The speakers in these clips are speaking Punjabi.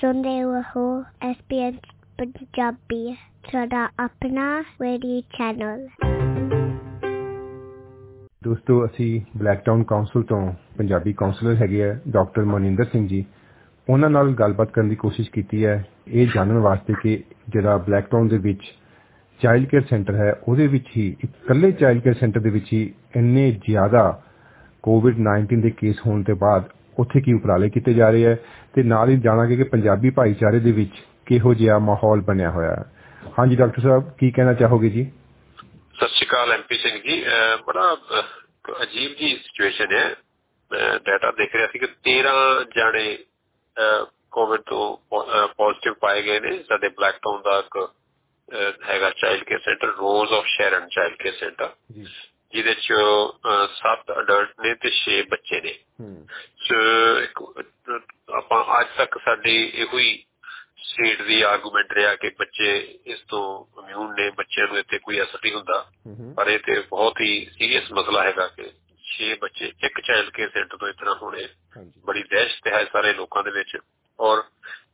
ਸੁਣਦੇ ਰਹੋ ਐਸਪੀਐਸ ਪੰਜਾਬੀ, ਤੁਹਾਡਾ ਆਪਣਾ ਰੇਡੀਓ ਚੈਨਲ ਦੋਸਤੋ, ਅਸੀਂ ਬਲੈਕਟਾਊਨ ਕਾਉਂਸਲ ਤੋਂ ਪੰਜਾਬੀ ਕਾਉਂਸਲਰ ਹੈਗੇ ਆ ਡਾਕਟਰ ਮਨਿੰਦਰ ਸਿੰਘ ਜੀ। ਉਹਨਾਂ ਨਾਲ ਗੱਲਬਾਤ ਕਰਨ ਦੀ ਕੋਸ਼ਿਸ਼ ਕੀਤੀ ਹੈ। ਇਹ ਜਾਣਨ ਵਾਸਤੇ ਕਿ ਜਿਹੜਾ ਬਲੈਕਟਾਊਨ ਦੇ ਵਿੱਚ ਚਾਈਲਡ ਕੇਅਰ ਸੈਂਟਰ ਹੈ, ਉਹਦੇ ਵਿੱਚ ਹੀ, ਇਕੱਲੇ ਚਾਈਲਡ ਕੇਅਰ ਸੈਂਟਰ ਦੇ ਵਿੱਚ ਹੀ ਇੰਨੇ ਜ਼ਿਆਦਾ ਕੋਵਿਡ-19 ਦੇ ਕੇਸ ਹੋਣ ਤੋਂ ਬਾਅਦ ਉੱਥੇ ਕੀ ਉਪਰਾਲੇ ਕੀਤੇ ਜਾ ਰਹੇ ਹੈ ਤੇ ਨਾਲ ਹੀ ਜਾਣਾਂਗੇ ਕਿ ਪੰਜਾਬੀ ਭਾਈਚਾਰੇ ਦੇ ਵਿੱਚ ਕਿਹੋ ਜਿਹਾ ਮਾਹੌਲ ਬਣਿਆ ਹੋਇਆ ਹੈ। ਹਾਂਜੀ ਡਾਕਟਰ ਸਾਹਿਬ ਕੀ ਕਹਿਣਾ ਚਾਹੋਗੇ ਜੀ? ਸਤਿ ਸ਼੍ਰੀ ਅਕਾਲ ਐਮਪੀ ਸਿੰਘ ਜੀ। ਬੜਾ ਅਜੀਬ ਜੀ ਸਿਚੁਏਸ਼ਨ ਹੈ। ਡਾਟਾ ਦੇਖ ਰਿਹਾ ਸੀ ਕਿ 13 ਜਾਣੇ ਕੋਵਿਡ ਤੋਂ ਪੋਜ਼ਿਟਿਵ ਪਾਏ ਗਏ ਨੇ। ਸਾਡੇ ਬਲੈਕ ਟਾਊਨ ਦਾ ਇੱਕ ਹੈਗਾ child care centre Rose of Sharon child care centre ਜਿਹਦੇ ਚ 7 ਅਡਲਟ ਨੇ ਤੇ 6 ਬੱਚੇ ਨੇ। ਸੋ ਆਪਾਂ ਅੱਜ ਤੱਕ ਸਾਡੀ ਇਹੋ ਹੀ ਸਟੇਟ ਦੀ ਆਰਗੂਮੈਂਟ ਰਿਹਾ ਕਿ ਬੱਚੇ ਇਸ ਤੋਂ ਇਮਿਊਨ ਨੇ ਬੱਚਿਆਂ ਨੂੰ ਇੱਥੇ ਕੋਈ ਅਸਰ ਨਹੀਂ ਹੁੰਦਾ। ਪਰ ਇਹ ਤੇ ਬਹੁਤ ਹੀ ਸੀਰੀਅਸ ਮਸਲਾ ਹੈਗਾ ਕਿ 6 ਬੱਚੇ ਇੱਕ ਚਾਈਲਡ ਕੇਅਰ ਸੈਂਟਰ ਤੋਂ ਇਤਨਾ ਹੋਣੇ ਬੜੀ ਦਹਿਸ਼ਤ ਹੈ ਸਾਰੇ ਲੋਕਾਂ ਦੇ ਵਿੱਚ। ਔਰ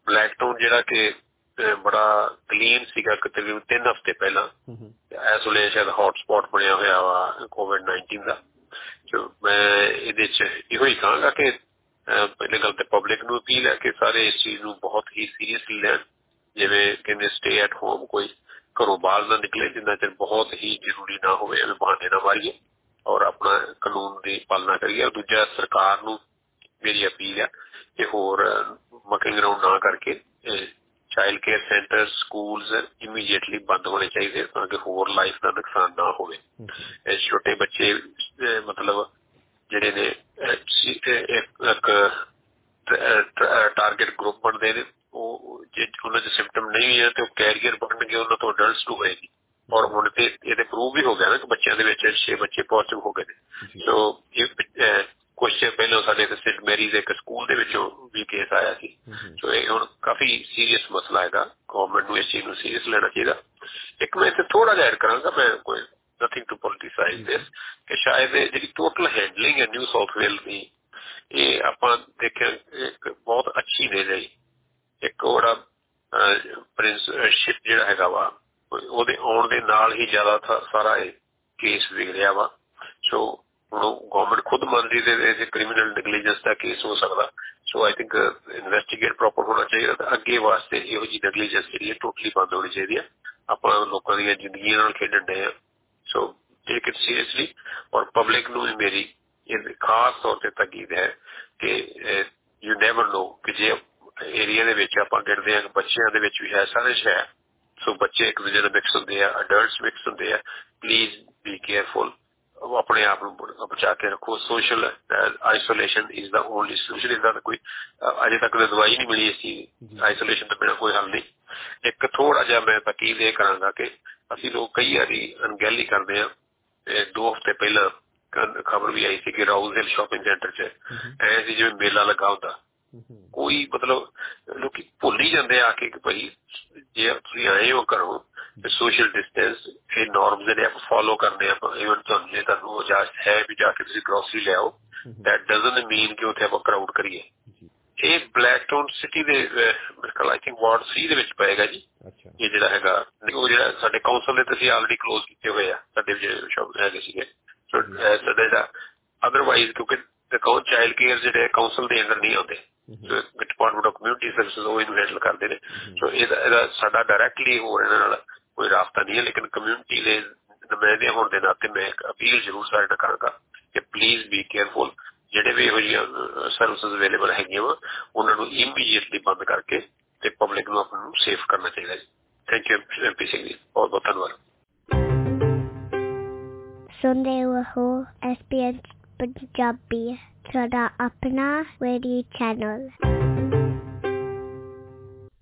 ਬਲੈਕ ਟਾਊਨ ਜਿਹੜਾ ਕਿ ਬੜਾ ਕਲੀਨ ਸੀਗਾ ਕਿ ਤਕਰੀਬਨ 3 ਹਫ਼ਤੇ ਪਹਿਲਾਂ। ਐਸੋਲੇਸ਼ਨ ਹੌਟ ਸਪੌਟ ਬਣਿਆ ਹੋਇਆ ਵਾ ਕੋਵਿਡ 19 ਦਾ। ਜੋ ਮੈਂ ਇਹਦੇ ਚ ਇਹੋ ਹੀ ਕਹਾਂਗਾ ਕਿ ਪਹਿਲੇ ਗੱਲ ਤੇ ਪਬਲਿਕ ਨੂੰ ਅਪੀਲ ਹੈ ਕਿ ਸਾਰੇ ਇਸ ਚੀਜ਼ ਨੂੰ ਬਹੁਤ ਹੀ ਸੀਰੀਅਸਲੀ ਲੈਣ। ਜਿਵੇਂ ਕਹਿੰਦੇ ਸਟੇ ਐਟ ਹੋਮ ਕੋਈ ਘਰੋਂ ਬਾਹਰ ਨਾ ਨਿਕਲੇ, ਜਿੰਨਾ ਚਿਰ ਬਹੁਤ ਹੀ ਜ਼ਰੂਰੀ ਨਾ ਹੋਵੇ, ਐਵੇਂ ਬਹਾਨੇ ਨਾ ਮਾਰੀਏ ਔਰ ਆਪਣਾ ਕਾਨੂੰਨ ਦੀ ਪਾਲਣਾ ਕਰੀਏ। ਔਰ ਦੂਜਾ, ਸਰਕਾਰ ਨੂੰ ਮੇਰੀ ਅਪੀਲ ਹੈ ਕਿ ਹੋਰ uh, ਮਕਿੰਗ ਗਰਾਊਂਡ ਨਾ ਕਰਕੇ child care centre schools immediately ਬੰਦ ਹੋਣੇ ਚਾਹੀਦੇ ਤਾਂ ਕਿ ਹੋਰ ਲਾਈਫ ਦਾ ਨੁਕਸਾਨ ਨਾ ਹੋਵੇ। ਇਹ ਛੋਟੇ ਬੱਚੇ ਮਤਲਬ ਜਿਹੜੇ ਨੇ ਇੱਕ ਟਾਰਗੇਟ ਗਰੁੱਪ ਬਣਦੇ ਨੇ। ਉਹ ਜੇ ਉਹਨਾਂ ਦੇ ਸਿੰਪਟਮ ਨਹੀਂ ਹੈ ਤੇ ਉਹ ਕੈਰੀਅਰ ਬਣਨਗੇ ਉਹਨਾਂ ਤੋਂ ਅਡਲਟਸ ਨੂੰ ਹੋਏਗੀ। ਔਰ ਹੁਣ ਤੇ ਇਹਦੇ ਪ੍ਰੂਵ ਵੀ ਹੋ ਗਿਆ ਨਾ ਕਿ ਬੱਚਿਆਂ ਦੇ ਵਿੱਚ 6 ਬੱਚੇ ਪੋਜ਼ਿਟਿਵ ਹੋ ਗਏ ਨੇ। ਸੋ ਇਹ ਕੁਝ ਚਿਰ ਪਹਿਲਾਂ ਸਾਡੇ ਸੇਂਟ ਮੈਰੀਜ਼ ਇੱਕ ਸਕੂਲ ਦੇ ਵਿੱਚੋਂ ਵੀ ਕੇਸ ਆਇਆ ਸੀ। ਸੋ ਇਹ ਹੁਣ ਕਾਫੀ ਸੀਰੀਅਸ ਮਸਲਾ ਹੈਗਾ। ਗਵਰਨਮੈਂਟ ਨੂੰ ਇਸ ਚੀਜ਼ ਨੂੰ ਸੀਰੀਅਸ ਲੈਣਾ ਚਾਹੀਦਾ। ਇੱਕ ਮੈਂ ਇੱਥੇ ਥੋੜਾ ਜਿਹਾ ਐਡ ਕਰਾਂਗਾ। ਮੈਂ ਕੋਈ ਨਥਿੰਗ ਟੂ ਪੋਲਿਟਿਸਾਈਜ਼ ਦਿਸ ਕਿ ਸ਼ਾਇਦ ਜਿਹੜੀ ਟੋਟਲ ਹੈਂਡਲਿੰਗ ਹੈ ਨਿਊ ਸਾਊਥ ਵੇਲ ਦੀ ਇਹ ਆਪਾਂ ਦੇਖਿਆ ਇੱਕ ਬਹੁਤ ਅੱਛੀ ਦੇ ਰਹੀ ਇੱਕ ਉਹਦਾ ਪ੍ਰਿੰਸਸ਼ਿਪ ਜਿਹੜਾ ਹੈਗਾ ਵਾ ਉਹਦੇ ਆਉਣ ਦੇ ਨਾਲ ਹੀ ਜ਼ਿਆਦਾ ਸਾਰਾ ਇਹ ਕੇਸ ਵਿਗ ਰਿਹਾ ਵਾ। ਸੋ ਹੁਣ ਗਵਰਨਮੈਂਟ ਖੁਦ ਮੰਨਦੀ ਤੇ ਇਹ ਕ੍ਰਿਮੀਨਲ ਨੈਗਲੀਜੈਂਸ ਦਾ ਕੇਸ ਹੋ ਸਕਦਾ। So I think investigate proper ਹੋਣਾ ਚਾਹੀਦਾ ਤਾਂ ਅੱਗੇ ਵਾਸਤੇ ਇਹੋ ਜੀ ਨੈਗਲੀਜੈਂਸ ਜਿਹੜੀ ਹੈ ਟੋਟਲੀ ਬੰਦ ਹੋਣੀ ਚਾਹੀਦੀ ਹੈ। ਆਪਾਂ ਲੋਕਾਂ ਦੀਆਂ ਜ਼ਿੰਦਗੀਆਂ ਨਾਲ ਖੇਡਣ ਦੇ ਆ ਸੋ ਟੇਕ ਇਟ ਸੀਰੀਅਸਲੀ ਔਰ ਪਬਲਿਕ ਨੂੰ ਵੀ ਮੇਰੀ ਇਹ ਖਾਸ ਤੌਰ ਤੇ ਤਕੀਦ ਹੈ ਕਿ ਯੂ ਨੈਵਰ ਨੋ ਕਿ ਜੇ ਏਰੀਆ ਦੇ ਵਿੱਚ ਆਪਾਂ ਗਿਣਦੇ ਆ ਬੱਚਿਆਂ ਦੇ ਵਿੱਚ ਵੀ ਹੈ, ਸਾਰੇ ਸ਼ਹਿਰ। ਸੋ ਬੱਚੇ ਇੱਕ ਦੂਜੇ ਨਾਲ ਮਿਕਸ ਹੁੰਦੇ ਆ ਅਡਲਟਸ ਮਿਕਸ ਹੁੰਦੇ ਆ। ਪਲੀਜ਼ ਬੀ ਕੇਅਰਫੁਲ ਆਪਣੇ ਆਪ ਨੂੰ ਬਚਾ ਕੇ ਰੱਖੋ। Social isolation is the only solution is the ਕੋਈ ਅਜੇ ਤੱਕ ਤਾਂ ਦਵਾਈ ਨਹੀਂ ਮਿਲੀ ਇਸ ਚੀਜ਼ ਆਈਸੋਲੇਸ਼ਨ ਤੋਂ ਬਿਨਾ ਕੋਈ ਹੱਲ ਨਹੀਂ। ਇੱਕ ਥੋੜਾ ਜਿਹਾ ਮੈਂ ਤਕੀਦ ਇਹ ਕਰਾਂਗਾ ਕਿ ਅਸੀਂ ਲੋਕ ਕਈ ਵਾਰੀ ਅਣਗਹਿਲੀ ਕਰਦੇ ਆ ਦੋ ਹਫ਼ਤੇ ਪਹਿਲਾਂ ਖਬਰ ਵੀ ਆਈ ਸੀ ਕਿ ਰਾਉਜ਼ ਹਿਲ ਸ਼ਾਪਿੰਗ ਸੈਂਟਰ 'ਚ ਐ ਸੀ ਜਿਵੇਂ ਮੇਲਾ ਲੱਗਾ ਹੁੰਦਾ। ਕੋਈ ਮਤਲਬ ਲੋਕੀ ਭੁੱਲ ਹੀ ਜਾਂਦੇ ਆ ਕੇ ਕਿ ਭਾਈ ਜੇ ਤੁਸੀਂ ਆਏ ਹੋ ਘਰੋਂ ਤੇ ਸੋਸ਼ਲ ਡਿਸਟੈਂਸ ਇਹ ਨਾਰਮਸ ਜਿਹੜੇ ਆਪਾਂ ਫਾਲੋ ਕਰਦੇ ਆ ਇਵਨ ਤੁਹਾਨੂੰ ਜੇ ਤੁਹਾਨੂੰ ਇਜਾਜ਼ਤ ਹੈ ਵੀ ਜਾ ਕੇ ਤੁਸੀਂ ਗਰੋਸਰੀ ਲੈ ਆਓ ਦੈਟ ਡਸਨਟ ਮੀਨ ਕਿ ਉੱਥੇ ਆਪਾਂ ਕਰਾਊਡ ਕਰੀਏ। ਇਹ ਬਲੈਕ ਟਾਊਨ ਸਿਟੀ ਦੇ ਖਿਆਲ ਆਈ ਥਿੰਕ ਵਾਰਡ 3 ਦੇ ਵਿੱਚ ਪਏਗਾ ਜੀ। ਇਹ ਜਿਹੜਾ ਹੈਗਾ ਉਹ ਜਿਹੜਾ ਸਾਡੇ ਕਾਉਂਸਲ ਦੇ ਤੁਸੀਂ ਆਲਰੇਡੀ ਕਲੋਜ਼ ਕੀਤੇ ਹੋਏ ਆ ਸਾਡੇ ਜਿਹੜੇ ਸ਼ੌਪ ਹੈਗੇ ਸੀਗੇ। ਸੋ ਸਾਡੇ ਦਾ ਅਦਰਵਾਈਜ਼ ਕਿਉਂਕਿ ਕੌਣ ਚਾਈਲਡ ਕੇਅਰ ਜਿਹੜੇ ਕਾਉਂਸਲ ਦੇ ਅੰਦਰ ਨਹੀਂ ਆਉਂਦੇ। So department of community services ਉਹ ਇਹਨੂੰ ਹੈਂਡਲ ਕਰਦੇ ਨੇ। ਸੋ ਇਹਦਾ ਸਾਡਾ ਡਾਇਰੈਕਟਲੀ ਹੋਰ ਇਹਨਾਂ ਨਾਲ। ਕੋਈ ਰਾਬਤਾ ਨਹੀਂ ਹੈ, ਲੇਕਿਨ ਕਮਿਊਨਿਟੀ ਦੇ ਨੁਮਾਇੰਦੇ ਹੋਣ ਦੇ ਨਾਤੇ ਮੈਂ ਇੱਕ ਅਪੀਲ ਜ਼ਰੂਰ ਸਾਡੇ ਨਾਲ ਕਰਾਂਗਾ ਕਿ ਪਲੀਜ਼ ਬੀ ਕੇਅਰਫੁਲ ਜਿਹੜੇ ਵੀ ਇਹੋ ਜਿਹੀਆਂ ਸਰਵਿਸਿਜ਼ ਅਵੇਲੇਬਲ ਹੈਗੀਆਂ ਵਾ, ਉਹਨਾਂ ਨੂੰ ਇਮੀਡੀਏਟਲੀ ਬੰਦ ਕਰਕੇ ਤੇ ਪਬਲਿਕ ਨੂੰ ਆਪਣਾ ਨੂੰ ਸੇਫ ਕਰਨਾ ਚਾਹੀਦਾ ਜੀ। Thank you MP Singh ji. ਬਹੁਤ ਬਹੁਤ ਧੰਨਵਾਦ। ਸੁਣਦੇ ਰਹੋ ਐਸਪੀਐਸ ਪੰਜਾਬੀ, ਤੁਹਾਡਾ ਆਪਣਾ ਰੇਡੀਓ ਚੈਨਲ